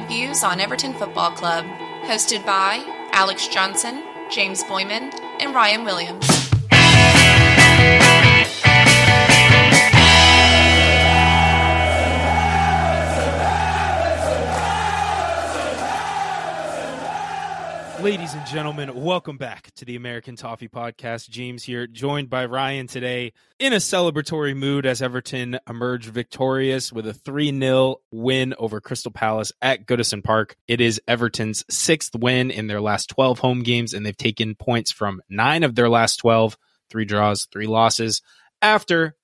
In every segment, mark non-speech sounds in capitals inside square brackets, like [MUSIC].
stateside views on Everton Football Club. Hosted by Alex Johnson, James Boyman, and Ryan Williams. Ladies and gentlemen, welcome back to the American Toffee Podcast. James here, joined by Ryan today in a celebratory mood as Everton emerged victorious with a 3 0 win over Crystal Palace at Goodison Park. It is Everton's sixth win in their last 12 home games, and they've taken points from nine of their last 12, three draws, three losses, after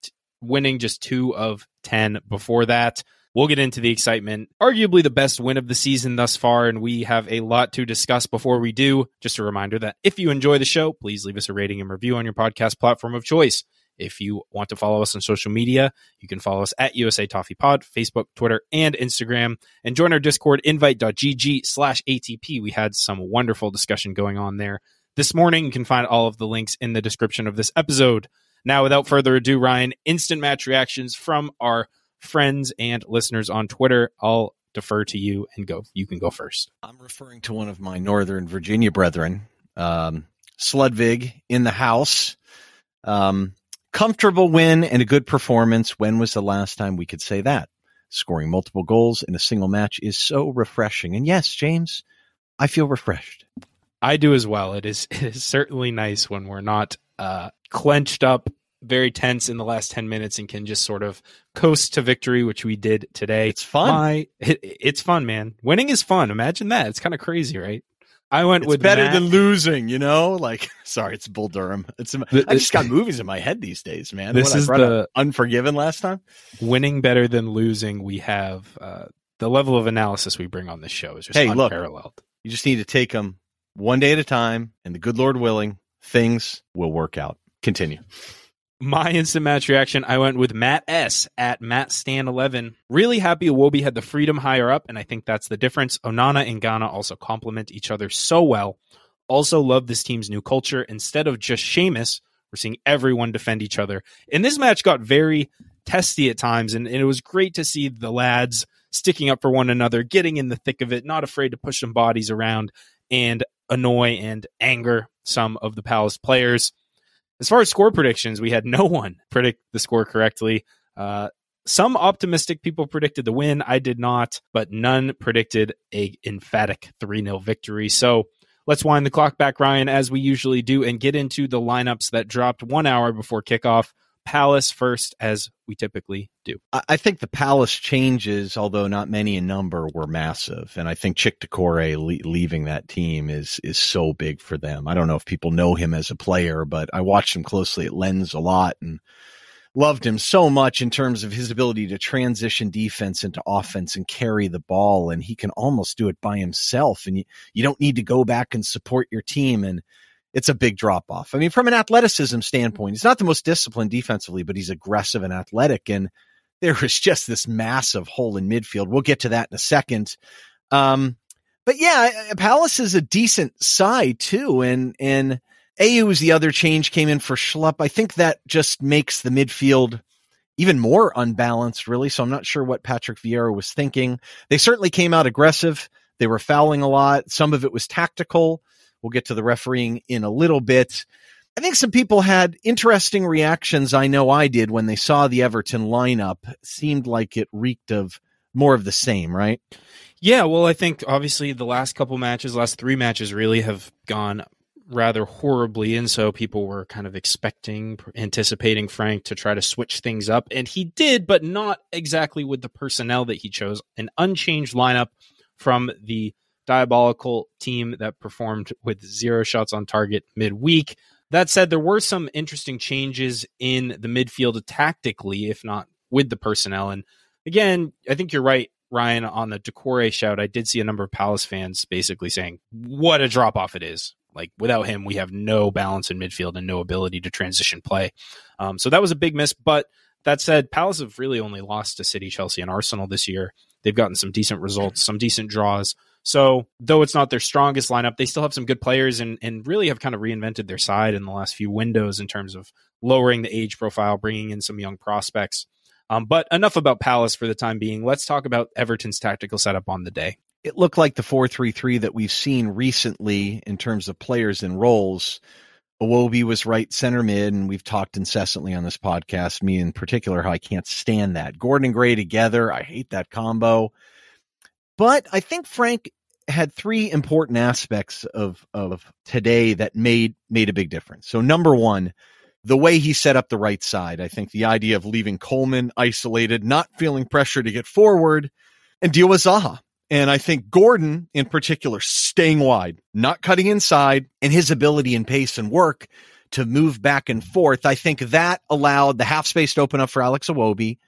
winning just two of 10 before that. We'll get into the excitement. Arguably the best win of the season thus far, and we have a lot to discuss before we do. Just a reminder that if you enjoy the show, please leave us a rating and review on your podcast platform of choice. If you want to follow us on social media, you can follow us at USA Toffee Pod, Facebook, Twitter, and Instagram, and join our Discord, invite.gg slash ATP. We had some wonderful discussion going on there this morning. You can find all of the links in the description of this episode. Now, without further ado, Ryan, instant match reactions from our friends and listeners on Twitter. I'll defer to you and go. You can go first. I'm referring to one of my Northern Virginia brethren, um, Sludvig in the house. Um, comfortable win and a good performance. When was the last time we could say that? Scoring multiple goals in a single match is so refreshing. And yes, James, I feel refreshed. I do as well. It is [LAUGHS] it is certainly nice when we're not uh, clenched up, very tense in the last ten minutes, and can just sort of coast to victory, which we did today. It's fun. My, it, it's fun, man. Winning is fun. Imagine that. It's kind of crazy, right? I went It's with better Matt- than losing, you know. Like, [LAUGHS] sorry, it's Bull Durham. It's I just got movies in my head these days, man. This What, I is brought the- Unforgiven last time. winning better than losing. We have uh, the level of analysis we bring on this show is just Hey, look. unparalleled. You just need to take them one day at a time, and the good Lord willing, things will work out. Continue. My instant match reaction, I went with Matt S at Matt Stan 11. Really happy Iwobi had the freedom higher up, and I think that's the difference. Onana and Gana also complement each other so well. Also love this team's new culture. Instead of just Seamus, we're seeing everyone defend each other. And this match got very testy at times, and, and it was great to see the lads sticking up for one another, getting in the thick of it, not afraid to push some bodies around and annoy and anger some of the Palace players. As far as score predictions, we had no one [LAUGHS] predict the score correctly. Uh, some optimistic people predicted the win. I did not, but none predicted a emphatic 3 0 victory. So let's wind the clock back, Ryan, as we usually do, and get into the lineups that dropped one hour before kickoff. Palace first, as we typically do. I think the Palace changes, although not many in number, were massive, and I think Cheick Doucouré le- leaving that team is is so big for them. I don't know if people know him as a player, but I watched him closely at Lens a lot and loved him so much in terms of his ability to transition defense into offense and carry the ball, and he can almost do it by himself, and you you don't need to go back and support your team and. It's a big drop off. I mean, from an athleticism standpoint, he's not the most disciplined defensively, but he's aggressive and athletic. And there was just this massive hole in midfield. We'll get to that in a second. Um, but yeah, Palace is a decent side too. And, and Ayew is the other change came in for Schlupp. I think that just makes the midfield even more unbalanced, really. So I'm not sure what Patrick Vieira was thinking. They certainly came out aggressive. They were fouling a lot. Some of it was tactical. We'll get to the refereeing in a little bit. I think some people had interesting reactions. I know I did when they saw the Everton lineup. It seemed like it reeked of more of the same, right? Yeah, well, I think obviously the last couple matches, last three matches really have gone rather horribly. And so people were kind of expecting, anticipating Frank to try to switch things up. And he did, but not exactly with the personnel that he chose. An unchanged lineup from the diabolical team that performed with zero shots on target midweek. That said, there were some interesting changes in the midfield tactically, if not with the personnel. And again, I think you're right, Ryan, on the Doucouré shout. I did see a number of Palace fans basically saying, what a drop off it is. Like without him, we have no balance in midfield and no ability to transition play. Um, so that was a big miss. But that said, Palace have really only lost to City, Chelsea, and Arsenal this year. They've gotten some decent results, some decent draws. So though it's not their strongest lineup, they still have some good players and and really have kind of reinvented their side in the last few windows in terms of lowering the age profile, bringing in some young prospects. Um, but enough about Palace for the time being. Let's talk about Everton's tactical setup on the day. It looked like the 4 3 3 that we've seen recently in terms of players and roles. Iwobi was right center mid, and we've talked incessantly on this podcast, me in particular, how I can't stand that. Gordon and Gray together, I hate that combo. But I think Frank had three important aspects of of today that made made a big difference. So number one, the way he set up the right side. I think the idea of leaving Coleman isolated, not feeling pressure to get forward and deal with Zaha. And I think Gordon in particular staying wide, not cutting inside, and his ability and pace and work to move back and forth. I think that allowed the half space to open up for Alex Iwobi.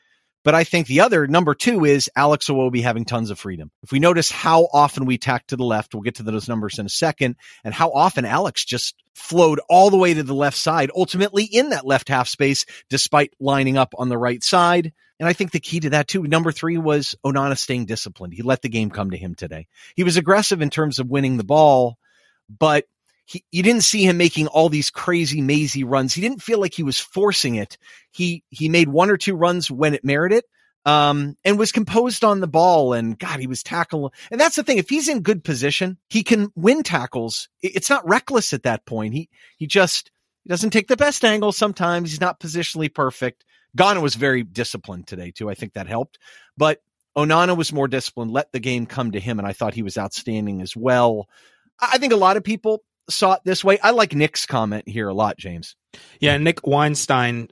But I think the other number two is Alex Iwobi having tons of freedom. If we notice how often we tack to the left, we'll get to those numbers in a second, and how often Alex just flowed all the way to the left side, ultimately in that left half space, despite lining up on the right side. And I think the key to that too, number three was Onana staying disciplined. He let the game come to him today. He was aggressive in terms of winning the ball, but he, you didn't see him making all these crazy mazy runs. He didn't feel like he was forcing it. He, he made one or two runs when it merited. Um, and was composed on the ball and God, he was tackling. And that's the thing. If he's in good position, he can win tackles. It's not reckless at that point. He, he just, he doesn't take the best angle sometimes. He's not positionally perfect. Gana was very disciplined today too. I think that helped, but Onana was more disciplined, let the game come to him. And I thought he was outstanding as well. I think a lot of people saw it this way. I like Nick's comment here a lot, James. Yeah. Nick Weinstein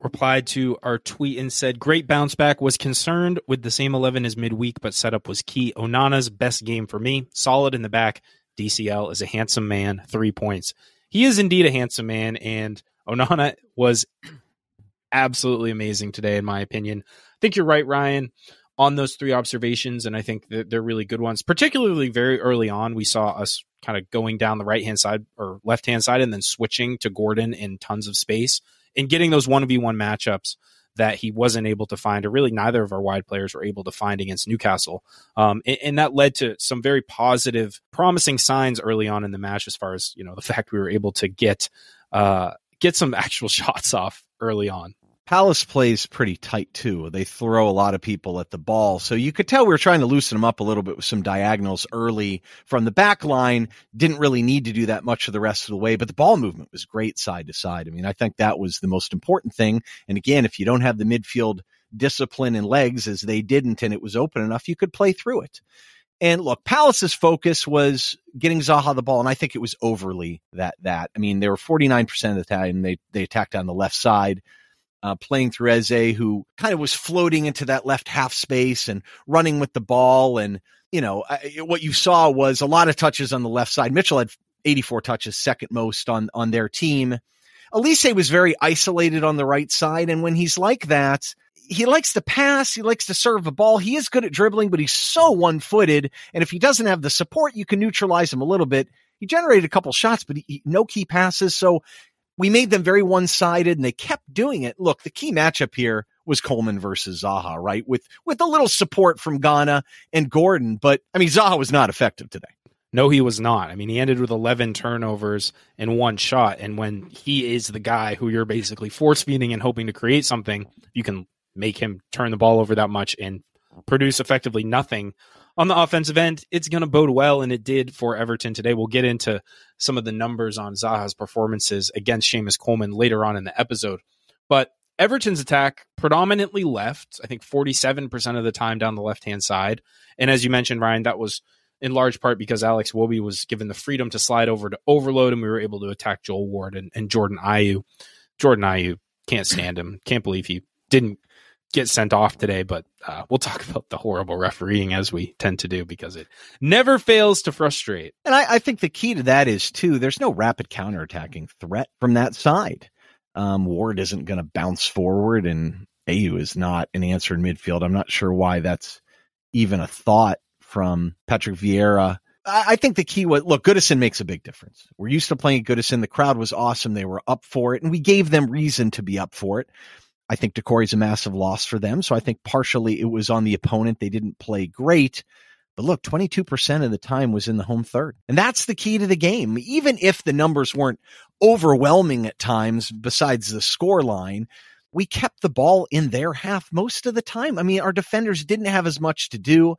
replied to our tweet and said, Great bounce back. Was concerned with the same 11 as midweek, but setup was key. Onana's best game for me. Solid in the back. DCL is a handsome man. Three points. He is indeed a handsome man, and Onana was absolutely amazing today, in my opinion. I think you're right, Ryan, on those three observations, and I think that they're really good ones. Particularly very early on, we saw us kind of going down the right hand side or left hand side and then switching to Gordon in tons of space and getting those 1v1 matchups that he wasn't able to find, or really neither of our wide players were able to find against Newcastle. Um, and, and, that led to some very positive, promising signs early on in the match, as far as you know, the [LAUGHS] fact we were able to get uh, get some [LAUGHS] actual shots off early on. Palace plays pretty tight too. They throw a lot of people at the ball. So you could tell we were trying to loosen them up a little bit with some diagonals early from the back line. Didn't really need to do that much of the rest of the way, but the ball movement was great side to side. I mean, I think that was the most important thing. And again, if you don't have the midfield discipline and legs as they didn't and it was open enough, you could play through it. And look, Palace's focus was getting Zaha the ball, and I think it was overly that that. I mean, they were 49% of the time they they attacked on the left side uh, playing through Eze, who kind of was floating into that left half space and running with the ball. And, you know, I, what you saw was a lot of touches on the left side. Mitchell had 84 touches, second most on, on their team. Olise was very isolated on the right side. And when he's like that, he likes to pass. He likes to serve the ball. He is good at dribbling, but he's so one footed. And if he doesn't have the support, you can neutralize him a little bit. He generated a couple shots, but he, he, no key passes. So we made them very one sided and they kept doing it. Look, the key matchup here was Coleman versus Zaha, right? With with a little support from Gana and Gordon, but I mean Zaha was not effective today. No, he was not. I mean, he ended with 11 turnovers and one shot. And when he is the guy who you're basically force feeding and hoping to create something, you can make him turn the ball over that much and produce effectively nothing on the offensive end, it's going to bode well, and it did for Everton today. We'll get into some of the numbers on Zaha's performances against Seamus Coleman later on in the episode. But Everton's attack predominantly left, I think 47% of the time down the left hand side. And as you mentioned, Ryan, that was in large part because Alex Iwobi was given the freedom to slide over to overload, and we were able to attack Joel Ward and, and Jordan Ayew. Jordan Ayew can't stand him. Can't believe he didn't get sent off today, but uh, we'll talk [LAUGHS] about the horrible refereeing as we tend to do because it never fails to frustrate. And I, I think the key to that is too, there's no rapid counterattacking threat from that side. Um, Ward isn't going to bounce forward, and Ayew is not an answer in midfield. I'm not sure why that's even a thought from Patrick Vieira. I, I think the key was look, Goodison makes a big difference. We're used to playing Goodison. The crowd was awesome. They were up for it, and we gave them reason to be up for it. I think Doucouré is a massive loss for them. So I think partially it was on the opponent. They didn't play great. But look, 22% of the time was in the home third. And that's the key to the game. Even if the numbers weren't overwhelming at times, besides the score line, we kept the ball in their half most of the time. I mean, our defenders didn't have as much to do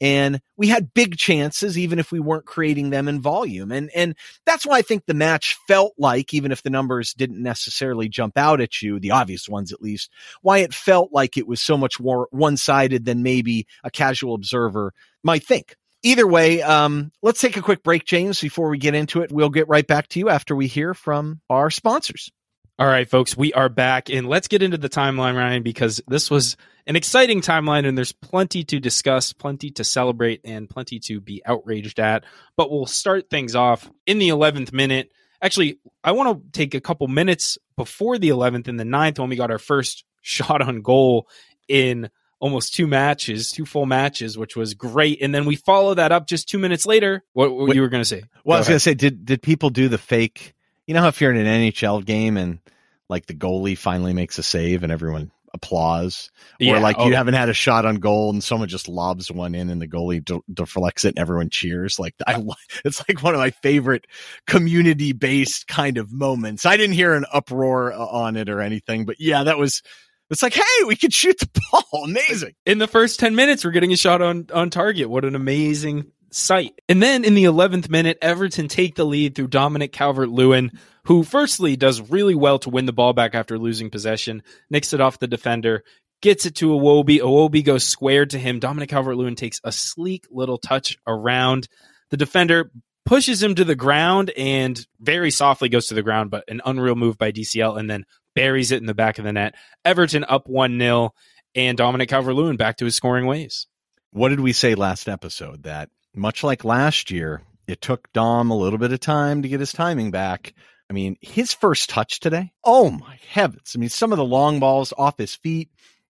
and we had big chances even if we weren't creating them in volume. And and that's why i think the match felt like even if the numbers didn't necessarily jump out at you the obvious ones at least why it felt like it was so much more one-sided than maybe a casual observer might think. Either way um, let's take a quick break james. Before we get into it we'll get right back to you after we hear from our sponsors all right, folks, we are back and let's get into the timeline, Ryan, because this was an exciting timeline and there's plenty to discuss, plenty to celebrate, and plenty to be outraged at. But we'll start things off in the 11th minute. Actually, I want to take a couple minutes before the 11th and the 9th when we got our first [LAUGHS] shot on goal in almost two matches, two full matches, which was great. And then we follow that up just two minutes later. What, what you were going to say? Well, Go I was going to say, did did people do the fake you know how if you're in an NHL game and like the goalie finally makes a save and everyone applause, yeah, or like oh. you haven't had a shot on goal and someone just lobs one in and the goalie de- deflects it and everyone cheers. Like I, uh, [LAUGHS] it's like one of my favorite community based kind of moments. I didn't hear an uproar uh, on it or anything, but yeah, that was. It's like, hey, we could shoot the [LAUGHS] ball. Amazing. In the first 10 minutes, we're getting a shot on, on target. What an amazing sight. And then in the 11th minute, Everton take the lead through Dominic Calvert Lewin, who firstly does really well to win the ball back after losing possession, nicks it off the defender, gets it to Iwobi. Iwobi goes square to him. Dominic Calvert Lewin takes a sleek little touch around the defender, pushes him to the ground, and very softly goes to the ground, but an unreal move by DCL, and then buries it in the back of the net. Everton up 1 0, and Dominic Calvert Lewin back to his scoring ways. What did we say last episode? That much like last year, it took Dom a little bit of time to get his timing back. I mean, his first touch today, oh my heavens. I mean, some of the long balls off his feet,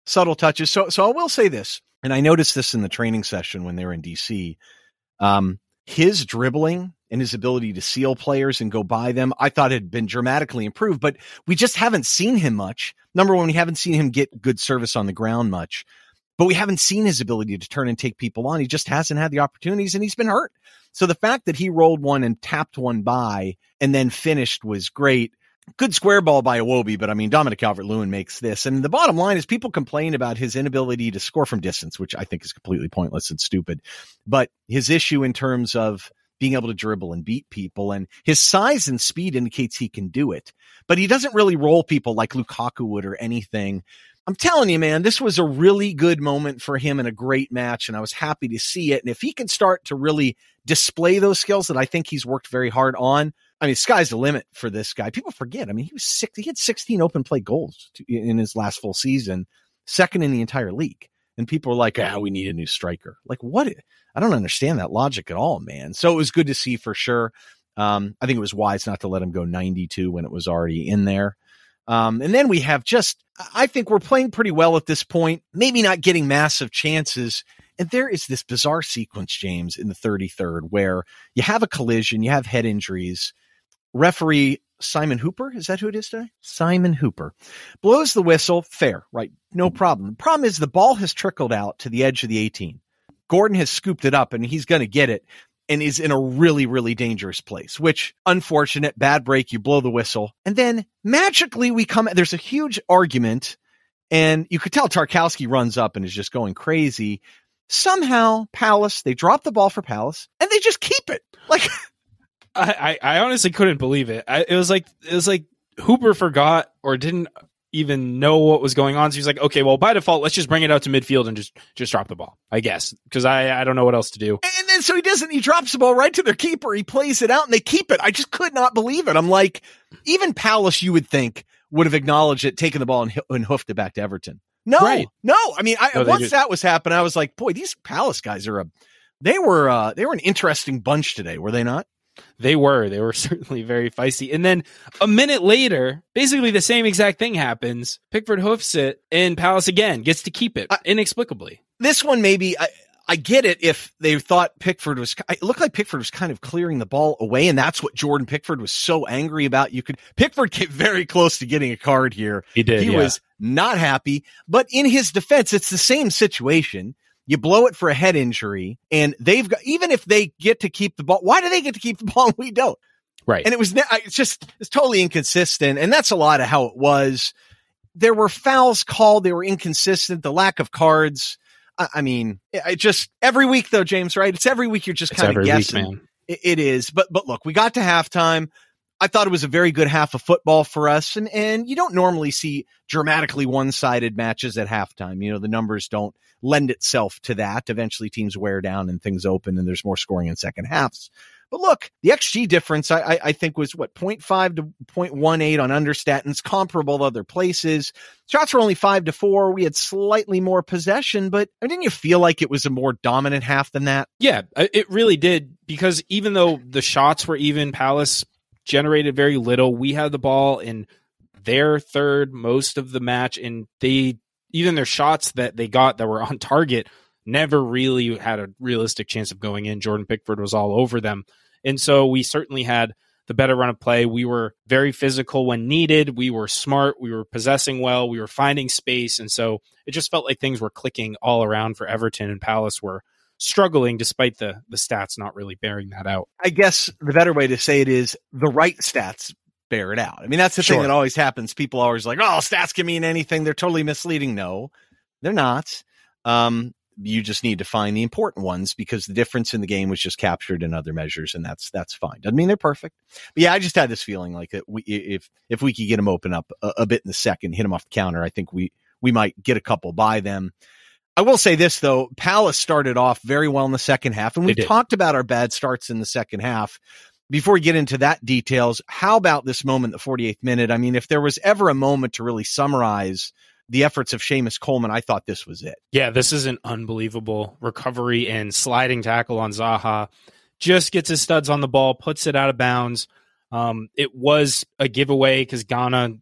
subtle touches. So, so I will say this, and I noticed this in the training session when they were in DC. Um, his dribbling and his ability to seal players and go by them, I thought had been dramatically improved, but we just haven't seen him much. Number one, we haven't seen him get good service on the ground much but we haven't seen his ability to turn and take people on. He just hasn't had the opportunities and he's been hurt. So the fact that he rolled one and tapped one by and then finished was great. Good square ball by Iwobi, but I mean, Dominic Calvert Lewin makes this. And the bottom line is people complain about his inability to score from distance, which I think is completely pointless and stupid. But his issue in terms of being able to dribble and beat people and his size and speed indicates he can do it, but he doesn't really roll people like Lukaku would or anything. I'm telling you, man, this was a really good moment for him and a great match, and I was happy to see it. And if he can start to really display those skills that I think he's worked very hard on, I mean, sky's the limit for this guy. People forget. I mean, he was six. He had 16 open play goals to, in his last full season, second in the entire league. And people are like, "Ah, we need a new striker." Like, what? I don't understand that logic at all, man. So it was good to see for sure. Um, I think it was wise not to let him go 92 when it was already in there. Um, and then we have just, I think we're playing pretty well at this point, maybe not getting massive chances. And there is this bizarre sequence, James, in the 33rd where you have a collision, you have head injuries. Referee Simon Hooper, is that who it is today? Simon Hooper blows the whistle. Fair, right? No problem. The problem is the ball has trickled out to the edge of the 18. Gordon has scooped it up and he's going to get it and is in a really, really dangerous place, which unfortunate, bad break, you blow the whistle. And then magically we come, there's a huge argument and you could tell Tarkowski runs up and is just going crazy. Somehow Palace, they drop the ball for Palace and they just keep it. Like, [LAUGHS] I, I, I honestly couldn't believe it. I, it was like, it was like Hooper forgot or didn't even know what was going on. So he's like, okay, well, by default, let's just bring it out to midfield and just just drop the ball, I guess, because I I don't know what else to do. And then so he doesn't. He drops the ball right to their keeper. He plays it out and they keep it. I just could not believe it. I'm like, even Palace, you would think would have acknowledged it, taken the ball and, and hoofed it back to Everton. No, right. no. I mean, I, no, once that was happening, I was like, boy, these Palace guys are a. They were uh, they were an interesting bunch today, were they not? They were. They were [LAUGHS] certainly very feisty. And then a minute later, basically the same exact thing happens. Pickford hoofs it, and Palace again gets to keep it I, inexplicably. This one, maybe. I, I get it if they thought Pickford was, it looked like Pickford was kind of clearing the ball away. And that's what Jordan Pickford was so angry about. You could, Pickford came very close to getting a card here. He did. He yeah. was not happy, but in his defense, it's the same situation. You blow it for a head injury, and they've got even if they get to keep the ball. Why do they get to keep the [LAUGHS] ball and we don't? Right. And it was it's just it's totally inconsistent, and that's a lot of how it was. there were fouls called. They were inconsistent. The lack of cards. I, I mean, I just every week though, James, right? It's every week you're just kind of guessing. Week, it, it is. But, but look, we got to halftime. I thought it was a very good half of football for us. And, and you don't normally see dramatically one sided matches at halftime. You know, the numbers don't lend itself to that. Eventually teams wear down and things open and there's more scoring in second halves. But look, the XG difference, I, I, think was what 0.5 to 0.18 on understatins, comparable to other places. Shots were only five to four. We had slightly more possession, but I mean, didn't you feel like it was a more dominant half than that? Yeah, it really did because even though the shots were even, Palace generated very little. We had the ball in their third most of the match, and they even their shots that they got that were on [LAUGHS] target never really had a realistic chance of going in. Jordan Pickford was all over them. And so we certainly had the better run of play. We were very physical when needed. We were smart. We were possessing well. We were finding space. And so it just felt like things were clicking all around for Everton and Palace were struggling despite the the stats not really bearing that out. I guess the better way to say it is the right stats bear it out. I mean, that's the sure. thing that always happens. People always like, oh, stats can mean anything. They're totally misleading. No, they're not. Um, you just need to find the important ones because the difference in the game was just captured in other measures, and that's that's fine. Doesn't mean they're perfect, but yeah, I just had this feeling like that. We if if we could get them open up a, a bit in the second, hit them off the counter, I think we we might get a couple by them. I will say this though, Palace started off very well in the second half, and we talked about our bad starts in the second half. Before we get into that details, how about this moment, the 48th minute? I mean, if there was ever a moment to really summarize the efforts of Seamus Coleman, I thought this was it. Yeah, this is an unbelievable recovery and sliding tackle on Zaha. Just gets his studs on the ball, puts it out of bounds. Um, it was a giveaway because Gana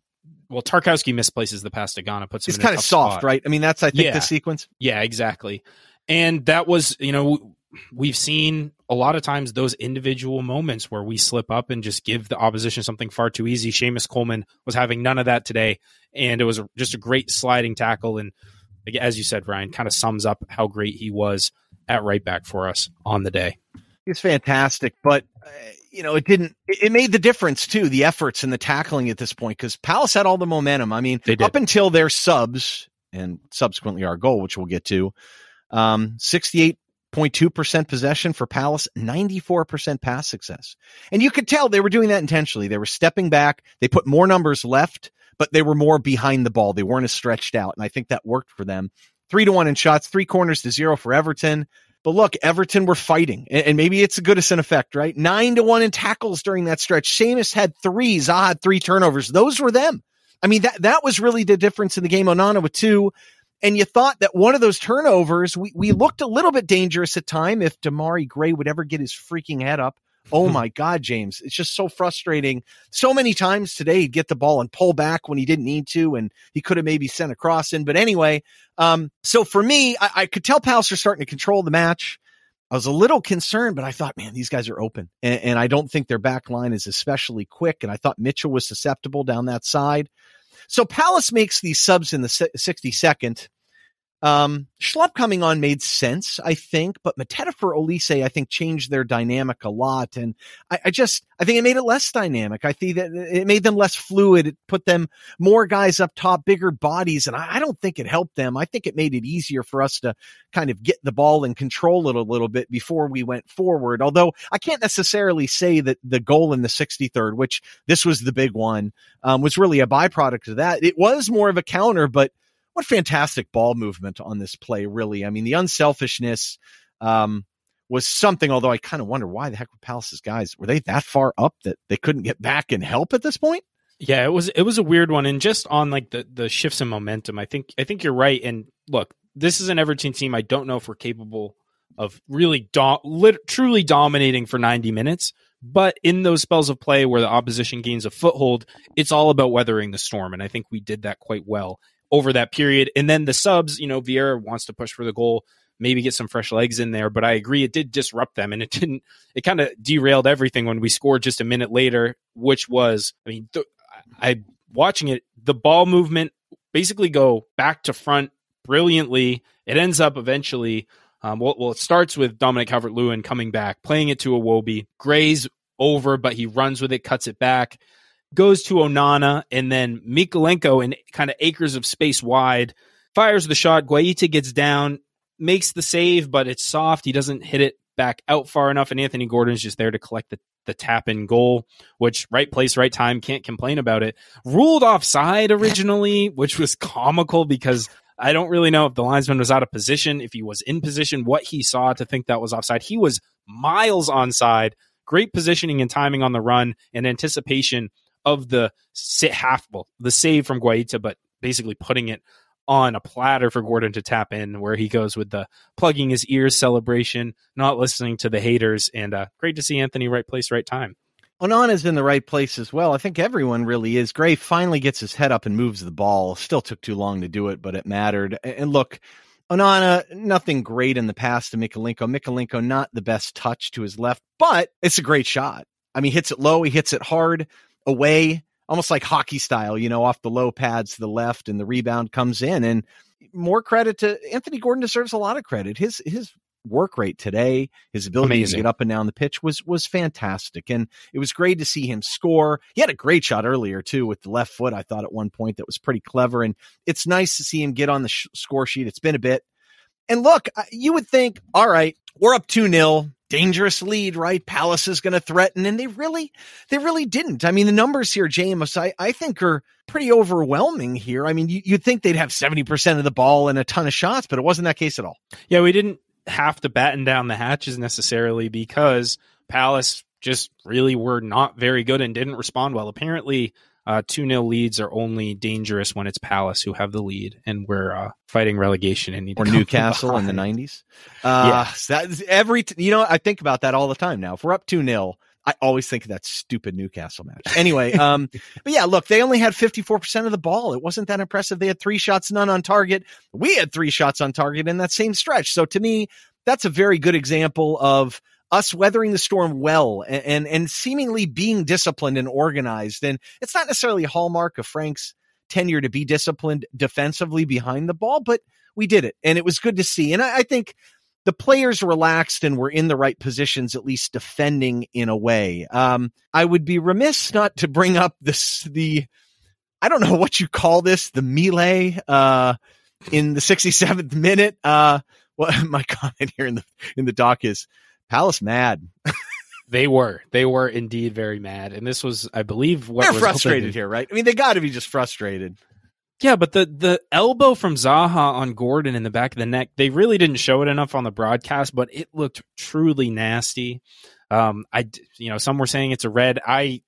well, Tarkowski misplaces the pass to Gana, puts him. It's kind of soft, spot. right? I mean, that's I think yeah. the sequence. Yeah, exactly. And that was, you know, we've seen a lot of times those individual moments where we slip up and just give the opposition something far too easy. Seamus Coleman was having none of that today, and it was just a great sliding tackle. And as you said, Ryan, kind of sums up how great he was at right back for us on the day. He's fantastic, but uh, you know, it didn't. It made the difference too. The efforts and the tackling at this point because Palace had all the momentum. I mean, up until their subs and subsequently our goal, which we'll get to, um, sixty-eight point two percent possession for Palace, ninety-four percent pass success, and you could tell they were doing that intentionally. They were stepping back. They put more numbers left, but they were more behind the ball. They weren't as stretched out, and I think that worked for them. Three to one in shots, three corners to zero for Everton. But look, Everton were fighting, and, maybe it's a Goodison effect, right? Nine to one in tackles during that stretch. Seamus had three, Zaha had three turnovers. Those were them. I mean, that that was really the difference in the game. Onana with two. And you thought that one of those turnovers, we, we looked a little bit dangerous at time if Demarai Gray would ever get his freaking head up. Oh my God, James. It's just so frustrating. So many times today he'd get the ball and pull back when he didn't need to, and he could have maybe sent a cross in. But anyway, um, so for me, I, I could tell Palace are starting to control the match. I was a little concerned, but I thought, man, these guys are open. And, and I don't think their back line is especially quick. And I thought Mitchell was susceptible down that side. So Palace makes these subs in the 62nd. Um, Schlupp coming on made sense, I think, but Mateta for Olise, I think, changed their dynamic a lot. And I, I, just, I think it made it less dynamic. I think that it made them less fluid. It put them more guys up top, bigger bodies. And I, I don't think it helped them. I think it made it easier for us to kind of get the ball and control it a little bit before we went forward. Although I can't necessarily say that the goal in the 63rd, which this was the big one, um, was really a byproduct of that. It was more of a counter, but what fantastic ball movement on this play, really. I mean, the unselfishness um, was something, although I kind of wonder why the heck were Palace's guys, were they that far up that they couldn't get back and help at this point? Yeah, it was it was a weird one, and just on like the the shifts in momentum, I think I think you're right. And look, this is an Everton team. I don't know if we're capable of really do- lit- truly dominating for 90 minutes, but in those spells of play where the opposition gains a foothold, it's all about weathering the storm, and I think we did that quite well over that period. And then the subs, you know, Vieira wants to push for the goal, maybe get some fresh legs in there. But I agree, it did disrupt them, and it [LAUGHS] didn't. It kind of derailed everything when we scored just a minute later, which was, I mean, th- I watching it, the ball movement basically go back to front brilliantly. It ends up eventually. Um, well, well, it starts with Dominic Calvert Lewin coming back, playing it to Iwobi. Gray's over, but he runs with it, cuts it back goes to Onana, and then Mykolenko in kind of acres of space wide fires the shot. Guaita gets down, makes the save, but it's soft. He doesn't hit it back out far enough, and Anthony Gordon's just there to collect the, the tap in goal, which right place, right time, can't complain about it. Ruled offside originally, which was comical because I don't really know if the linesman was out of position, if he was in position, what he saw to think that was offside. He was miles onside. Great positioning and timing on the run and anticipation of the sit half well, the save from Guaita, but basically putting it on a platter for Gordon to tap in, where he goes with the plugging his ears celebration, not listening to the haters, and uh, great to see Anthony right place, right time. Onana's in the right place as well. I think everyone really is. Gray finally gets his head up and moves the ball. Still took too long to do it, but it mattered. And look, Onana, nothing great in the past to Mykolenko. Mykolenko, not the best touch to his left, but it's a great shot. I mean, hits it low, he hits it hard away almost like hockey style, you know, off the low pads to the left and the rebound comes in. And more credit to Anthony Gordon deserves a lot of credit. His his work rate today, his ability Amazing. to get up and down the pitch was was fantastic, and it was great to see him score. He had a great shot earlier too with the left foot. I thought at one point that was pretty clever, and it's nice to see him get on the sh- score sheet. It's been a bit, and look, you would think, all right, we're up two 0 dangerous lead, right? Palace is going to threaten, and they really, they really didn't. I mean, the numbers here, James, I, I think are pretty overwhelming here. I mean, you, you'd think they'd have 70% of the ball and a ton of shots, but it wasn't that case at all. Yeah, we didn't have to batten down the hatches necessarily because Palace just really were not very good and didn't respond well. Apparently, uh, 2 0 leads are only dangerous when it's Palace who have the lead and we're uh, fighting relegation and or Newcastle in the 90s. [LAUGHS] Uh, yeah. That's every, t- you know, I think about that all the time now. If we're up 2 0, I always think of that stupid Newcastle match. Anyway, [LAUGHS] um, but yeah, look, they only had 54% of the ball. It wasn't that impressive. They had three shots, none on target. We had three shots on target in that same stretch. So to me, that's a very good example of us weathering the storm well and, and, and seemingly being disciplined and organized. And it's not necessarily a hallmark of Frank's tenure to be disciplined defensively behind the ball, but we did it, and it was good to see. And I, I think the players relaxed and were in the right positions, at least defending in a way. Um, I would be remiss not to bring up this the I don't know [LAUGHS] what you call this the melee uh, in the 67th minute. Uh, [LAUGHS] well, my [LAUGHS] comment here in the in the doc is Palace mad. they were. They were indeed very mad. And this was, I believe, what they're frustrated here, right? I mean, they got to be just frustrated. Yeah, but the the elbow from Zaha on Gordon in the back of the neck, they really didn't show it enough on the broadcast, but it looked truly nasty. Um, I, you know, some were saying it's a red. I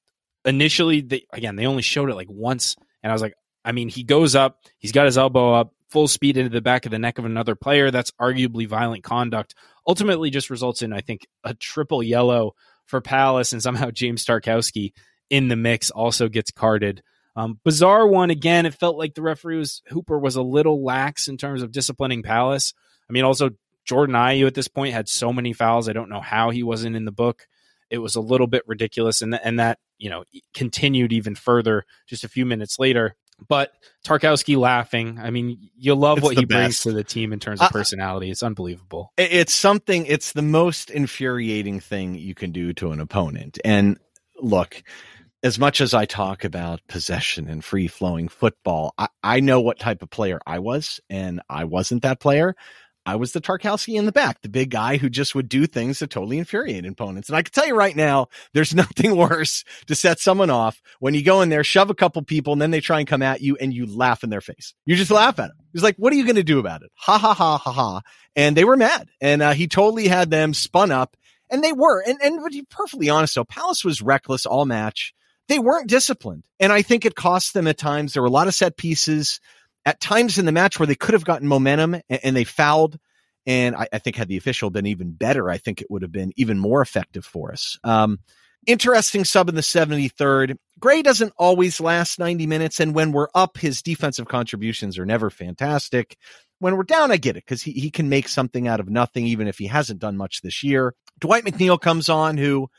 initially, they, again, they only showed it like once, and I was like, I mean, he goes up, he's got his elbow up, full speed into the back of the neck of another player. That's arguably violent conduct ultimately just results in, I think, a triple yellow for Palace, and somehow James Tarkowski in the mix also gets carded. Um, bizarre one again. It felt like the referee was Hooper was a little lax in terms of disciplining Palace. I mean, also Jordan Ayew at this point had so many fouls. I don't know how he wasn't in the book. It was a little bit ridiculous, and th- and that you know continued even further just a few minutes later. But Tarkowski laughing. I mean, you love it's what he best. brings to the team in terms of personality. It's unbelievable. It's something, it's the most infuriating thing you can do to an opponent. And look, as much as I talk about possession and free flowing football, I, I know what type of player I was, and I wasn't that player. I was the Tarkowski in the back, the big guy who just would do things that totally infuriate opponents. And I can tell you right now, there's [LAUGHS] nothing worse to set someone off when you go in there, shove a couple people, and then they try and come at you and you laugh in their face. You just laugh at them. He's like, what are you going to do about it? Ha ha ha ha ha. And they were mad. And uh, he totally had them spun up and they were. And, and to be perfectly honest, though, Palace was reckless all match. They weren't disciplined. And I think it cost them at times. There were a lot of set pieces at times in the match where they could have gotten momentum and, and they fouled. And I, I, think had the official been even better, I think it would have been even more effective for us. Um, interesting sub in the 73rd. Gray doesn't always last 90 minutes. And when we're up, his defensive contributions are never fantastic. When we're down, I get it because he, he can make something out of nothing, even if he hasn't done much this year. Dwight McNeil comes on, who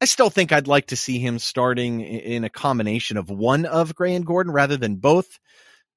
I still think I'd like to see him starting in a combination of one of Gray and Gordon rather than both.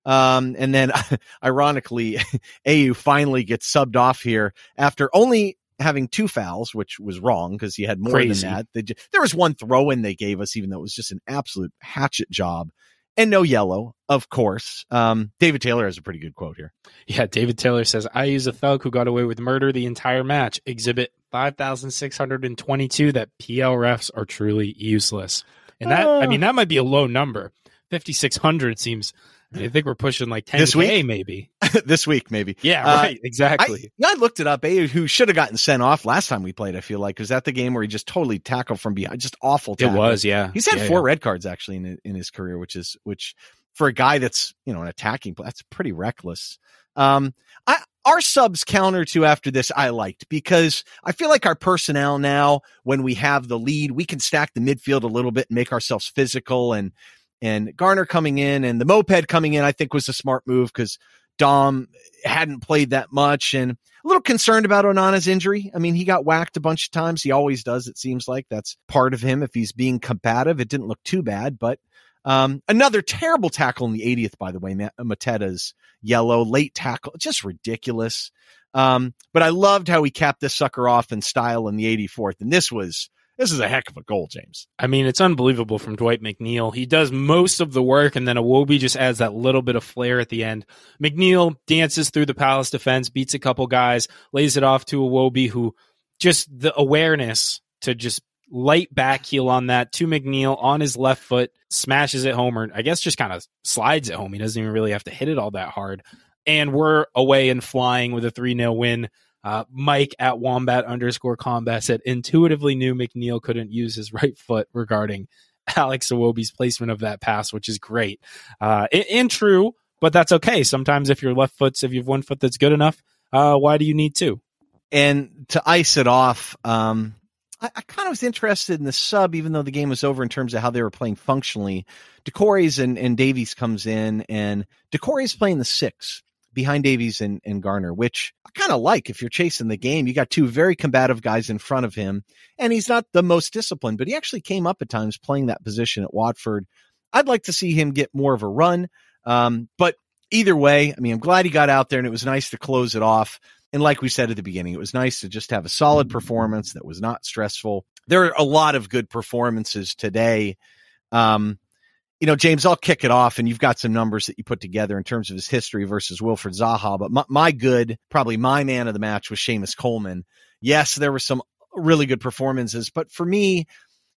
Um, and then [LAUGHS] ironically, [LAUGHS] Ayew finally gets subbed off here after only having two fouls, which was wrong because he had more Crazy. than that. Just, there was one throw in they gave us, even though it was just an absolute hatchet job. And no yellow, of course. Um, David Taylor has a pretty good quote here. Yeah, David Taylor says, Ayew's a thug who got away with murder the entire match. Exhibit 5,622 that PL refs are truly useless. And that, I Uh. mean, that might be a low number. 5,600 seems, I think we're pushing like 10K This week? maybe. [LAUGHS] this week, maybe. Yeah, Uh, right. Exactly. I, I looked it up. A who should have gotten sent off last time we played. I feel like was that the game where he just totally tackled from behind, just awful. it was, yeah. He's had Yeah, four yeah. red cards actually in in his career, which is which for a guy that's you know an attacking, that's pretty reckless. Um, I our subs counter to after this I liked because I feel like our personnel now, when we have the lead, we can stack the midfield a little bit and make ourselves physical and and Garner coming in and the moped coming in, I think was a smart move because Dom hadn't played that much and a little concerned about Onana's injury. I mean, he got whacked a bunch of times. He always does, it seems like. That's part of him if he's being combative. It didn't look too bad, but um, another terrible tackle in the 80th, by the way, Ma- Mateta's yellow late tackle, just ridiculous. Um, but I loved how he capped this sucker off in style in the 84th. And this was, this is a heck of a goal, James. I mean, it's unbelievable from Dwight McNeil. He does most of the work, and then Iwobi just adds that little bit of flair at the end. McNeil dances through the Palace defense, beats a couple guys, lays it off to Iwobi, who just the awareness to just light back heel on that to McNeil on his left foot, smashes it home, or I guess just kind of slides it home. He doesn't even really have to hit it all that hard. And we're away and flying with a 3 0 win. Uh, Mike at wombat underscore combat said intuitively knew McNeil couldn't use his [LAUGHS] right foot regarding Alex Iwobi's placement of that pass, which is great. Uh, and, and true, but that's okay. Sometimes if your left foot's, if you have one foot that's good enough, uh, why do you need two? And to ice it off, um, I, I kind of was interested in the sub, even though the game was over in terms of how they were playing functionally. Doucouré's and, and Davies comes in, and Doucouré's playing the six behind Davies and, and Garner, which I kind of like if you're chasing the game. You got two very combative guys in front of him, and he's not the most disciplined, but he actually came up at times playing that position at Watford. I'd like to see him get more of a run. Um, but either way, I mean, I'm glad he got out there and it was nice to close it off. And like we said at the beginning, it was nice to just have a solid performance that was not stressful. There are a lot of good performances today. Um, you know, James, I'll kick it off, and you've got some numbers that you put together in terms of his history versus Wilfried Zaha. But my, my good, probably my man of the match was Seamus Coleman. Yes, there were some really good performances, but for me,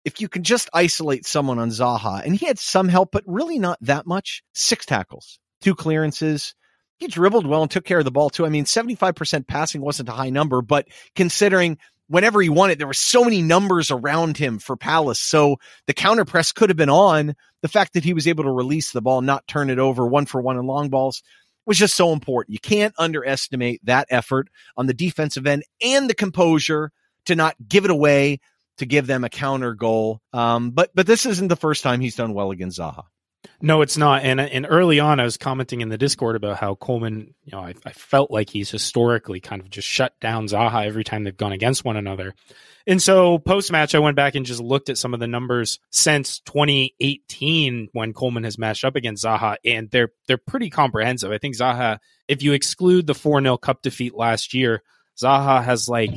if you can just isolate someone on Zaha, and he had some help, but really not that much, six tackles, two clearances. He dribbled well and took care of the ball too. I mean, 75% passing wasn't a high number, but considering whenever he won it, there were so many numbers around him for Palace. So the counter press could have been on. The fact that he was able to release the ball, not turn it over one for one in long balls was just so important. You can't underestimate that effort on the defensive end and the composure to not give it away, to give them a counter goal. Um, but, but this isn't the first time he's done well against Zaha. No, it's not. And and early on, I was commenting in the Discord about how Coleman, you know, I, I felt like he's historically kind of just shut down Zaha every time they've gone against one another. And so post match, I went back and just looked at some of the numbers since 2018 when Coleman has matched up against Zaha, and they're they're pretty comprehensive. I think Zaha, if you exclude the 4 0 cup defeat last year, Zaha has like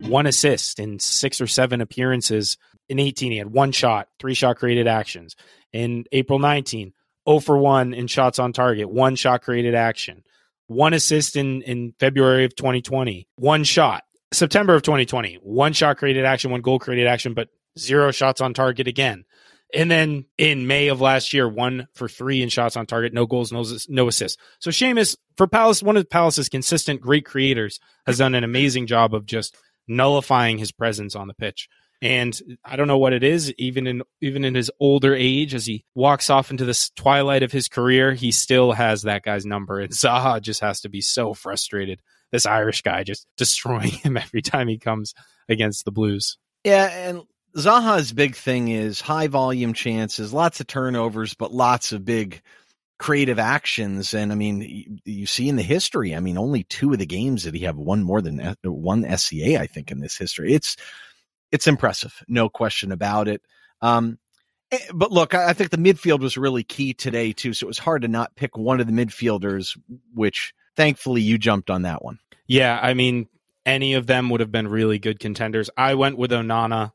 one assist in six or seven appearances. In 18, he had one shot, three shot created actions. In April 19, 0 for 1 in shots on target, one shot created action, one assist in, in February of 2020, one shot. September of 2020, one shot created action, one goal created action, but zero shots on target again. And then in May of last year, one for three in shots on target, no goals, no, no assists. So Seamus, for Palace, one of Palace's consistent great creators, has done an amazing job of just nullifying his presence on the pitch. And I don't know what it is, even in even in his older age, as he walks off into this twilight of his career, he still has that guy's number. And Zaha just has to be so frustrated. This Irish guy just destroying [LAUGHS] him every time he comes against the Blues. Yeah, and Zaha's big thing is high volume chances, lots of turnovers, but lots of big creative actions. And I mean, you, see in the history, I mean, only two of the games did he have one more than uh, one SCA, I think, in this history. It's it's impressive, no question about it. Um, but look, I think the midfield was really key today too. So it was hard to not pick one of the midfielders, which thankfully you jumped on that one. Yeah, I mean, any of them would have been really good contenders. I went with Onana,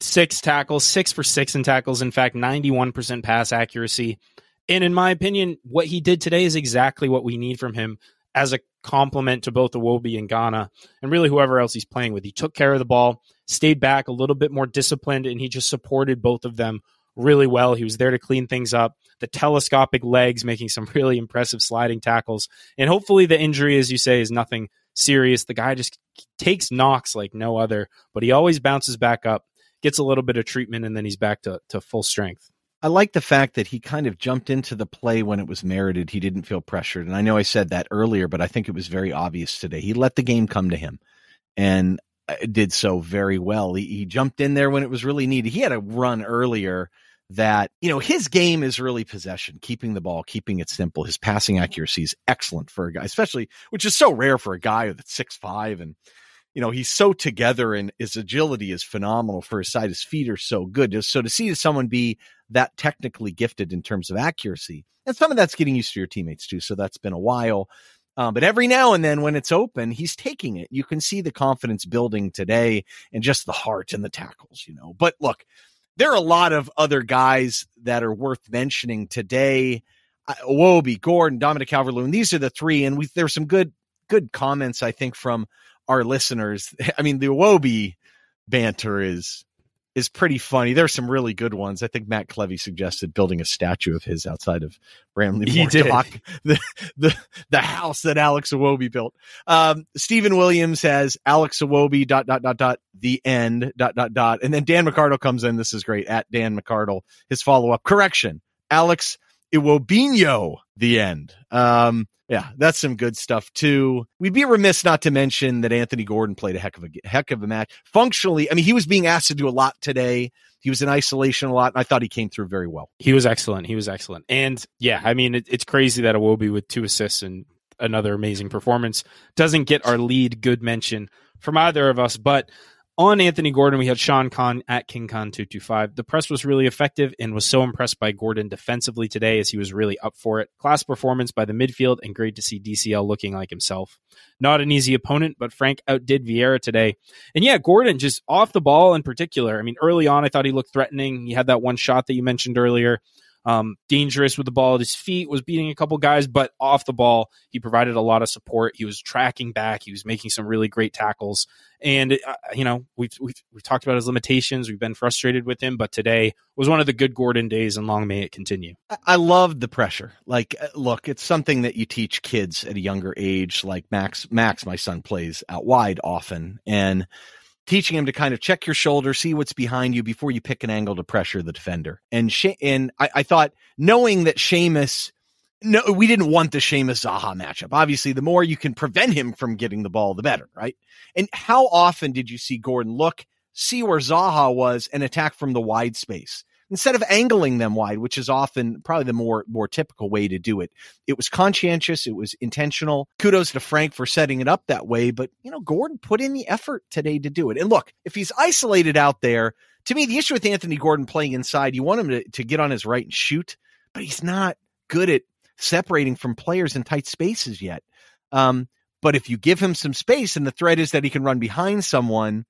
six tackles, six for six in tackles. In fact, 91% pass accuracy. And in my opinion, what he did today is exactly what we need from him as a complement to both Iwobi and Gana and really whoever else he's playing with. He took care of the ball, stayed back a little bit more disciplined, and he just supported both of them really well. He was there to clean things up. The telescopic legs making some [LAUGHS] really impressive sliding tackles. And hopefully the injury, as you say, is nothing serious. The guy just takes knocks like no other, but he always bounces back up, gets a little bit of treatment, and then he's back to, to full strength. I like the fact that he kind of jumped into the play when it was merited. He didn't feel pressured. And I know I said that earlier, but I think it was very obvious today. He let the game come to him and uh, did so very well. He, he jumped in there when it was really needed. He had a run earlier that, you know, his game is really possession, keeping the ball, keeping it simple. His passing accuracy is excellent for a guy, especially, which is so rare for a guy that's six five and you know, he's so together and his agility is phenomenal for his side. His feet are so good. So to see someone be that technically gifted in terms of accuracy, and some of that's getting used to your teammates too. So that's been a while. Um, but every now and then when it's open, he's taking it. You can see the confidence building today and just the heart and the tackles, you know. But look, there are a lot of other guys that are worth mentioning today. Iwobi, Gordon, Dominic Calvert-Lewin. These are the three, and we, there's some good good comments I think from our listeners. [LAUGHS] I mean, the Iwobi banter is is pretty funny. There's some really good ones. I think Matt Clevy suggested building a statue of his outside of Bramley. He did [LAUGHS] the, the the house that Alex Iwobi built. Um, Stephen Williams has Alex Iwobi dot dot dot dot the end dot dot dot, and then Dan McCardle comes in. This is great at Dan McCardle. His follow up correction: Alex Iwobinho the end. Um, yeah, that's some good stuff too. We'd be remiss not to mention that Anthony Gordon played a heck of a heck of a match. Functionally, I mean, he was being asked to do a lot today. He was in isolation a lot, and I thought he came through very well. He was excellent. He was excellent, and yeah, I mean, it, it's crazy that Iwobi with two assists and another amazing performance doesn't get our lead good mention from either of us, but on Anthony Gordon, we had Sean Khan at King Khan 225. The press was really effective and was so impressed by Gordon defensively today as he was really up for it. Class performance by the midfield and great to see DCL looking like himself. Not an easy opponent, but Frank outdid Vieira today. And yeah, Gordon just off the ball in particular. I mean, early on, I thought he looked threatening. He had that one shot that you mentioned earlier um, dangerous with the ball at his feet, was beating a couple guys, but off the ball, he provided a lot of support. He was tracking back. He was making some really great tackles. And, uh, you know, we've, we've, we've talked about his limitations. We've been frustrated with him, but today was one of the good Gordon days, and long may it continue. I loved the pressure. Like, uh, look, it's something that you teach kids at a younger age. Like Max, Max, my son plays out wide often. And, teaching him to kind of check your shoulder, see what's behind you before you pick an angle to pressure the defender. And she- and I, I thought knowing that Seamus, no, we didn't want the Seamus Zaha matchup. Obviously, the more you can prevent him from getting the ball, the better, right? And how often did you see Gordon look, see where Zaha was, and attack from the wide space? Instead of angling them wide, which is often probably the more more typical way to do it. It was conscientious, it was intentional. Kudos to Frank for setting it up that way, but you know, Gordon put in the effort today to do it. And look, if he's isolated out there, to me the issue with Anthony Gordon playing inside, you want him to, to get on his right and shoot, but he's not good at separating from players in tight spaces yet. Um, but if you give him some space and the threat is that he can run behind someone,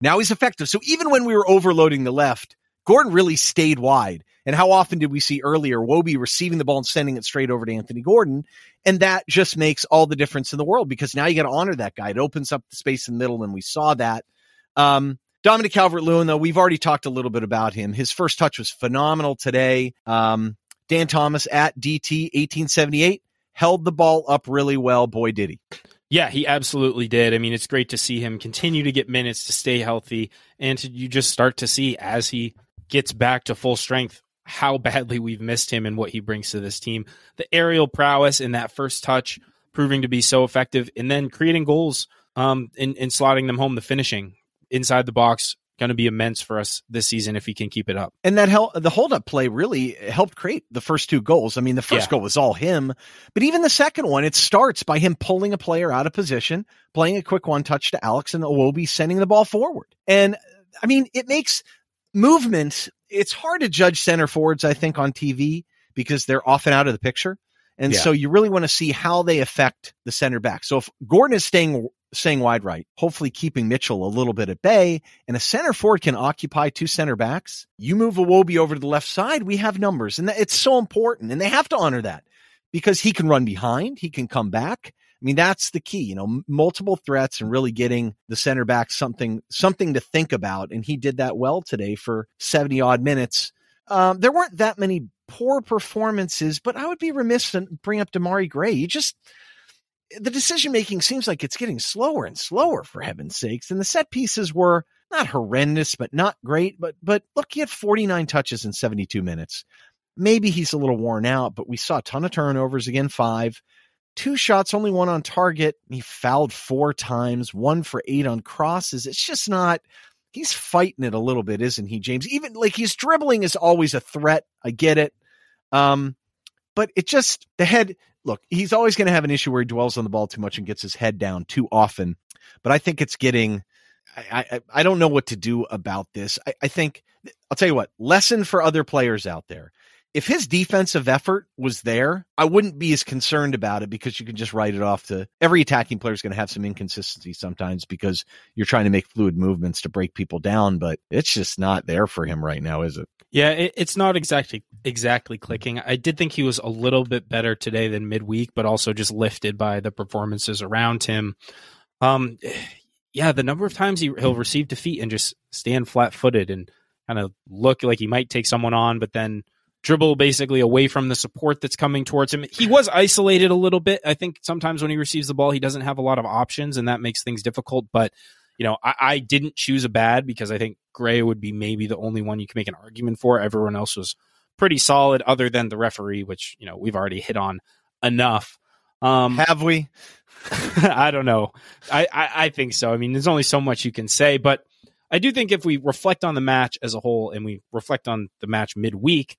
now he's effective. So even when we were overloading the left, Gordon really stayed wide. And how often did we see earlier Iwobi receiving the ball and sending it straight over to Anthony Gordon? And that just makes all the difference in the world because now you got to honor that guy. It opens up the space in the middle, and we saw that. Um, Dominic Calvert Lewin, though, we've already talked a little bit about him. His first touch was phenomenal today. Um, Dan Thomas at DT 1878 held the ball up really well. Boy, did he. Yeah, he absolutely did. I mean, it's great to see him continue to get minutes to stay healthy and to, you just start to see as he gets back to full strength, how badly we've missed him and what he brings to this team. The aerial prowess in that first touch proving to be so effective, and then creating goals um, and, and slotting them home. The finishing inside the box going to be immense for us this season if he can keep it up. And that hel- the hold up play really helped create the first two goals. I mean, the first yeah. goal was all him, but even the second one, it starts by him pulling a player out of position, playing a quick one touch to Alex and Iwobi sending the ball forward. And I mean, it makes movement, it's hard to judge center forwards, I think, on TV because they're often out of the picture. And yeah. so you really want to see how they affect the center back. So if Gordon is staying saying wide right, hopefully keeping Mitchell a little bit at bay, and a center forward can occupy two center backs. You move Iwobi over to the left side, we have numbers, and it's so important, and they have to honor that because he can run behind, he can come back. I mean, that's the key, you know, multiple threats and really getting the center back something something to think about, and he did that well today for seventy odd minutes. Um, there weren't that many poor performances, but I would be remiss to bring up Demarai Gray. He just the decision making seems like it's getting slower and slower for heaven's sakes. And the set pieces were not horrendous, but not great. But but look, he had 49 touches in 72 minutes. Maybe he's a little worn out, but we saw a ton of turnovers again, five. Two shots, only one on target. He fouled four times, one for eight on crosses. It's just not he's fighting it a little bit, isn't he, James? Even like his dribbling is always a threat. I get it. Um, but it just the head look, he's always going to have an issue where he dwells on the ball too much and gets his head down too often. But I think it's getting. I, I, I don't know what to do about this. I, I think I'll tell you what. Lesson for other players out there. If his defensive effort was there, I wouldn't be as concerned about it because you can just write it off to every attacking player is going to have some inconsistency sometimes because you're trying to make fluid movements to break people down, but it's just not there for him right now, is it? Yeah, it, it's not exactly exactly clicking. I did think he was a little bit better today than midweek, but also just lifted by the performances around him. Um, yeah, the number of times he, he'll receive defeat and just stand flat footed and kind of look like he might take someone on, but then dribble basically away from the support that's coming towards him. He was isolated a little bit. I think sometimes when he receives the ball, he doesn't have a lot of options, and that makes things difficult. But you know, I, I, didn't choose a bad because I think Gray would be maybe the only one you can make an argument for. Everyone else was pretty solid, other than the referee, which you know we've already hit on enough. Um, Have we? [LAUGHS] I don't know. I, I, I think so. I mean, there's only so much you can say, but I do think if we reflect on the match as a whole and we reflect on the match midweek,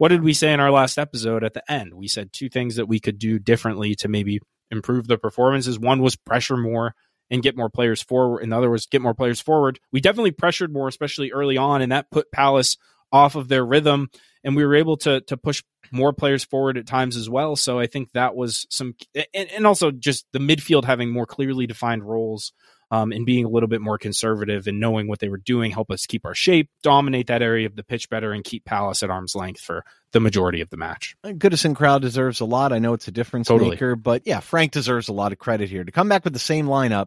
what did we say in our last episode at the end? We said two things that we could do differently to maybe improve the performances. One was pressure more and get more players forward. In other words, get more players forward. We definitely pressured more, especially early on, and that put Palace off of their rhythm. And we were able to to push more players forward at times as well. So I think that was some, and, and also just the midfield having more clearly defined roles. Um, and being a little bit more conservative and knowing what they were doing help us keep our shape, dominate that area of the pitch better, and keep Palace at arm's length for the majority of the match. Goodison crowd deserves a lot. I know it's a difference totally. maker, but yeah, Frank deserves a lot of credit here to come back with the same lineup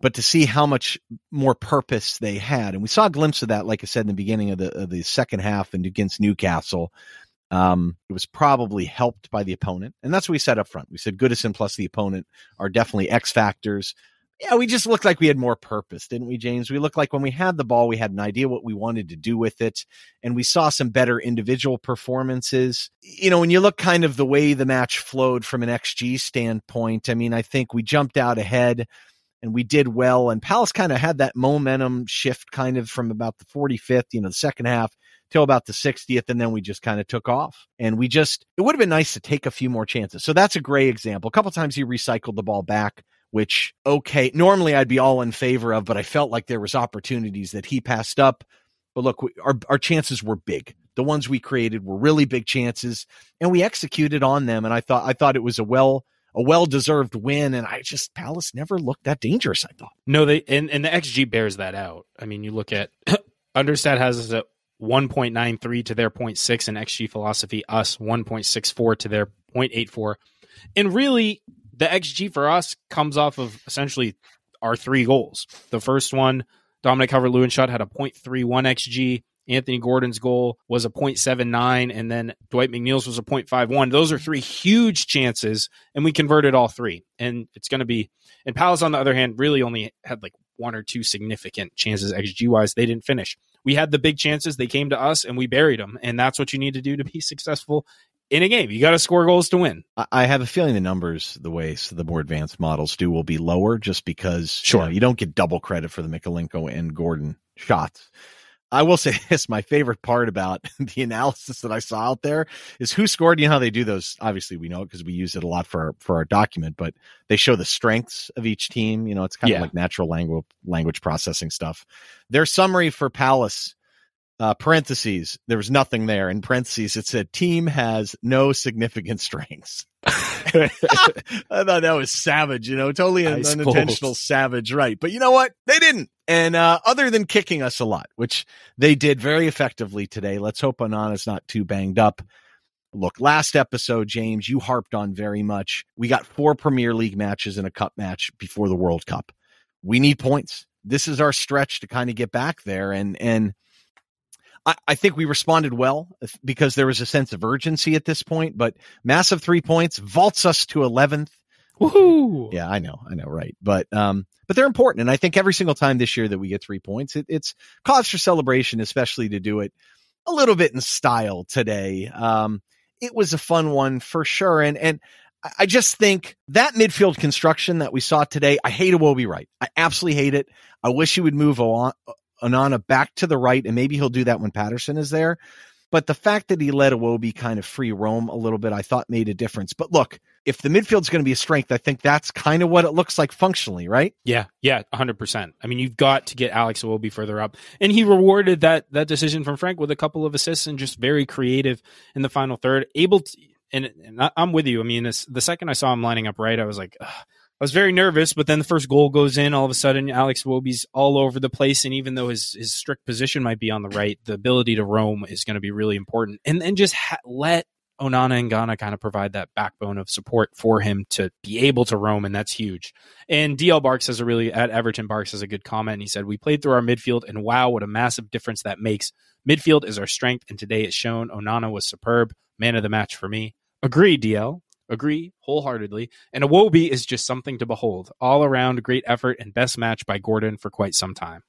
but to see how much more purpose they had. And we saw a glimpse of that, like I said in the beginning of the of the second half and against Newcastle. Um, it was probably helped by the opponent. And that's what we said up front. We said Goodison plus the opponent are definitely X factors. Yeah, we just looked like we had more purpose, didn't we, James? We looked like when we had the ball, we had an idea what we wanted to do with it. And we saw some better individual performances. You know, when you look kind of the way the match flowed from an XG standpoint, I mean, I think we jumped out ahead and we did well. And Palace kind of had that momentum shift kind of from about the 45th, you know, the second half till about the 60th. And then we just kind of took off. And we just, it would have been nice to take a few more chances. So that's a great example. A couple times he recycled the ball back, which, okay, normally I'd be all in favor of, but I felt like there was opportunities that he passed up. But look, we, our, our chances were big. The ones we created were really big chances and we executed on them. And I thought, I thought it was a well, a well deserved win. And I just Palace never looked that dangerous. I thought. No, they and, and the XG bears that out. I mean, you look at [CLEARS THROAT] Understat has us at 1.93 to their 0.6 and XG philosophy us 1.64 to their 0.84. And really, the XG for us comes off of essentially our three goals. The first one, Dominic Calvert Lewin shot had a 0.31 XG. Anthony Gordon's goal was a 0.79, and then Dwight McNeil's was a 0.51. Those are three huge chances, and we converted all three. And it's going to be, and Palace, on the other hand, really only had like one or two significant chances XG wise. They didn't finish. We had the big chances, they came to us, and we buried them. And that's what you need to do to be successful in a game. You got to score goals to win. I have a feeling the numbers, the way the more advanced models do, will be lower just because sure. you, know, you don't get double credit for the Mykolenko and Gordon shots. I will [LAUGHS] say this: my favorite part about [LAUGHS] the analysis that I saw out there is WhoScored. You know how they do those? Obviously, we know it because we use it a lot for our, for our document. But they show the strengths of each team. You know, it's kind yeah. of like natural language language processing stuff. Their summary for Palace Uh, parentheses, there was nothing there. In parentheses, it said team has no significant strengths. [LAUGHS] I thought that was savage, you know, totally an unintentional savage, right? But you know what? They didn't. And uh, other than kicking us a lot, which they did very effectively today, let's hope Onana's not too banged up. Look, last episode, James, you harped on very much. We got four Premier League matches and a cup match before the World Cup. We need points. This is our stretch to kind of get back there. And, and, I, I think we responded well because there was a sense of urgency at this point, but massive three points vaults us to 11th. Woohoo! Yeah, I know, I know, right. But, um, but they're important. And I think every single time this year that we get three points, it, it's cause for celebration, especially to do it a little bit in style today. Um, it was a fun one for sure. And, and I just think that midfield construction that we saw today, I hate Iwobi right. I absolutely hate it. I wish he would move on, Onana back to the right, and maybe he'll do that when Patterson is there. But the fact that he let Iwobi kind of free roam a little bit, I thought made a difference. But look, if the midfield's going to be a strength, I think that's kind of what it looks like functionally, right? Yeah, yeah, hundred percent. I mean, you've got to get Alex Iwobi further up, and he rewarded that that decision from Frank with a couple of assists and just very creative in the final third, able to. And, and I'm with you. I mean, the second I saw him lining up right, I was like, Ugh I was very nervous, but then the first goal goes in. All of a sudden, Alex Iwobi's all over the place, and even though his his strict position might be on the right, the ability to roam is going to be really important. And then just ha- let Onana and Gana kind of provide that backbone of support for him to be able to roam, and that's huge. And DL Barks has a really at Everton Barks has a good comment. And He said, "We played through our midfield, and wow, what a massive difference that makes. Midfield is our strength, and today it's shown. Onana was superb, man of the match for me. Agree, DL. Agree wholeheartedly. And a Iwobi is just something to behold. All around great effort and best match by Gordon for quite some time.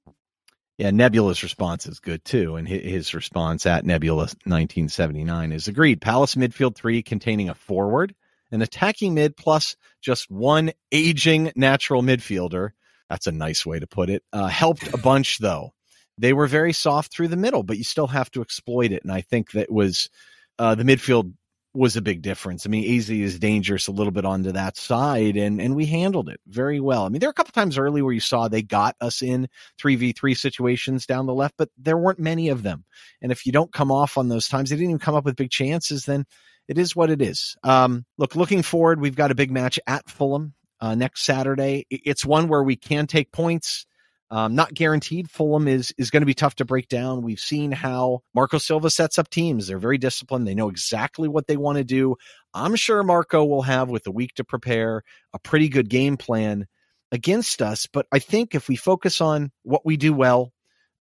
Yeah, Nebula's response is good too. And his response at Nebula 1979 is agreed. Palace midfield three containing a forward, an attacking mid, plus just one aging natural midfielder. That's a nice way to put it. Uh, helped a bunch though. They were very soft through the middle, but you still have to exploit it. And I think that was uh, the midfield was a big difference. I mean, Eze is dangerous a little bit onto that side, and and we handled it very well. I mean, there are a couple times early where you saw they got us in three v three situations down the left, but there weren't many of them. And if you don't come off on those times, they didn't even come up with big chances. Then it is what it is. Um, look, looking forward, we've got a big match at Fulham uh, next Saturday. It's one where we can take points. Um, not guaranteed. Fulham is is going to be tough to break down. We've seen how Marco Silva sets up teams. They're very disciplined. They know exactly what they want to do. I'm sure Marco will have, with a week to prepare, a pretty good game plan against us. But I think if we focus on what we do well,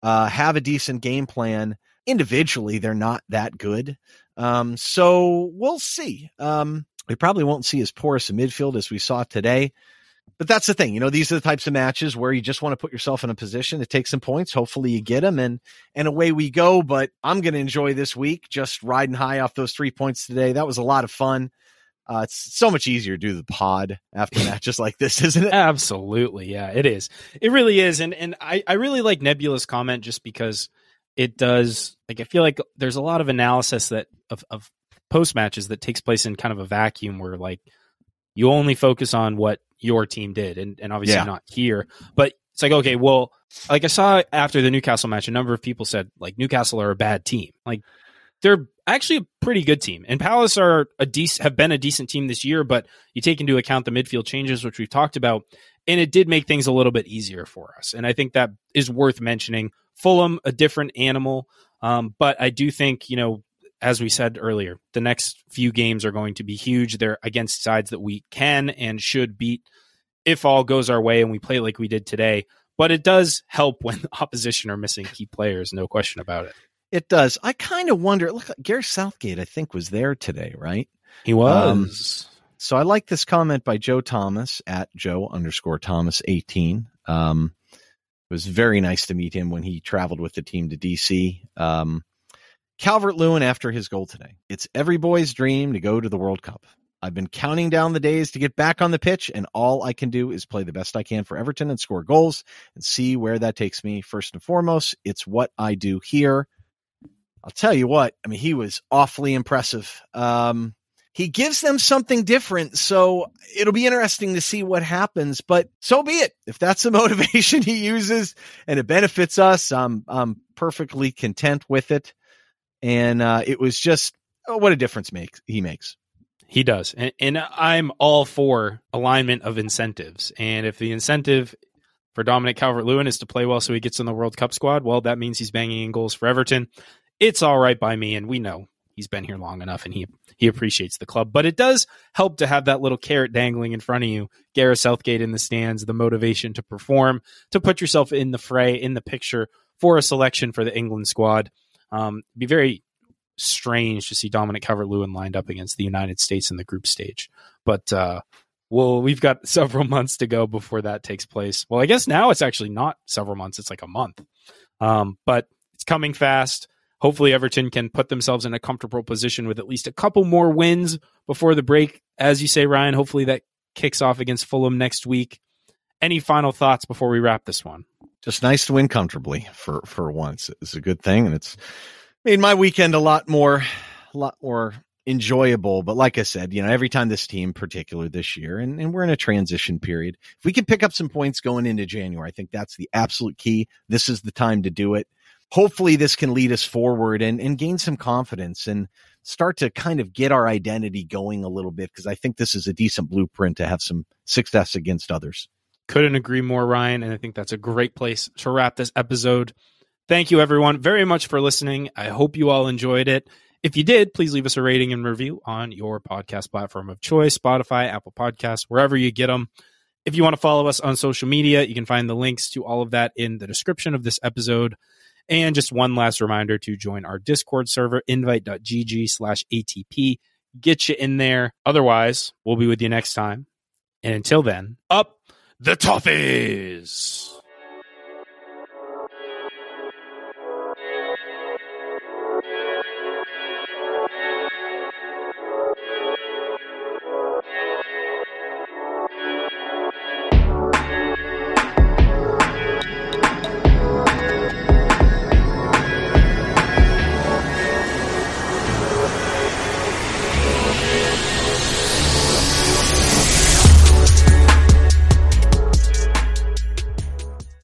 uh, have a decent game plan, individually they're not that good. Um, so we'll see. Um, we probably won't see as porous a midfield as we saw today but that's the thing, you know, these are the types of matches where you just want to put yourself in a position to take some points. Hopefully you get them and, and away we go. But I'm going to enjoy this week just riding high off those three points today. That was a lot of fun. Uh, it's so much easier to do the pod after [LAUGHS] matches like this, isn't it? Absolutely. Yeah, it is. It really is. And, and I, I really like Nebula's comment just because it does, like, I feel like there's a lot of analysis that of, of post matches that takes place in kind of a vacuum where like you only focus on what your team did, and, and obviously yeah. not here. But it's like, okay, well, like I saw after the Newcastle match, a number of people said like Newcastle are a bad team. Like they're actually a pretty good team, and Palace are a decent have been a decent team this year. But you take into account the midfield changes, which we've talked about, and it did make things a little bit easier for us. And I think that is worth mentioning. Fulham, a different animal, um, but I do think you know as we said earlier, the next few games are going to be huge. They're against sides that we can and should beat if all goes our way and we play like we did today. But it does help when the [LAUGHS] opposition are missing key players, no question about it. It does. I kind of wonder. Look, Gareth Southgate, I think, was there today, right? He was. Um, so I like this comment by Joe Thomas at Joe underscore Thomas eighteen. Um, it was very nice to meet him when he traveled with the team to DC. Um, Calvert Lewin after his goal today. It's every boy's dream to go to the World Cup. I've been counting down the days to get back on the pitch, and all I can do is play the best I can for Everton and score goals and see where that takes me. First and foremost, it's what I do here. I'll tell you what, I mean, he was awfully impressive. Um, he gives them something different. So it'll be interesting to see what happens, but so be it. If that's the [LAUGHS] motivation he uses and it benefits us, I'm, I'm perfectly content with it. And, uh, it was just, oh, what a difference makes he makes. He does. And, and I'm all for alignment of incentives. And if the incentive for Dominic Calvert Lewin is to play well so he gets in the World Cup squad, well, that means he's banging in goals for Everton. It's all right by me. And we know he's been here long enough and he he appreciates the club. But it does help to have that little carrot dangling in front of you. Gareth Southgate in the stands, the motivation to perform, to put yourself in the fray, in the picture for a selection for the England squad. Um, be very strange to see Dominic Calvert Lewin lined up against the United States in the group stage. But uh, well, we've got [LAUGHS] several months to go before that takes place. Well, I guess now it's actually not several months; it's like a month. Um, but it's coming fast hopefully Everton can put themselves in a comfortable position with at least a couple more wins before the break. As you say, Ryan, hopefully that kicks off against Fulham next week. Any final thoughts before we wrap this one? Just nice to win comfortably for for once. It's a good thing, and it's made my weekend a lot more, a lot more enjoyable. But like I said, you know, every time this team, particular this year, and, and we're in a transition period, if we can pick up some points going into January, I think that's the absolute key. This is the time to do it hopefully this can lead us forward and, and gain some confidence and start to kind of get our identity going a little bit because I think this is a decent blueprint to have some success against others. Couldn't agree more, Ryan. And I think that's a great place to wrap this episode. Thank you, everyone, very much for listening. I hope you all enjoyed it. If you did, please leave us a rating and review on your podcast platform of choice Spotify, Apple Podcasts, wherever you get them. If you want to follow us on social media, you can find the links to all of that in the description of this episode. And just one last reminder to join our Discord server, invite.gg slash ATP. Get you in there. Otherwise, we'll be with you next time. And until then, up the Toffees.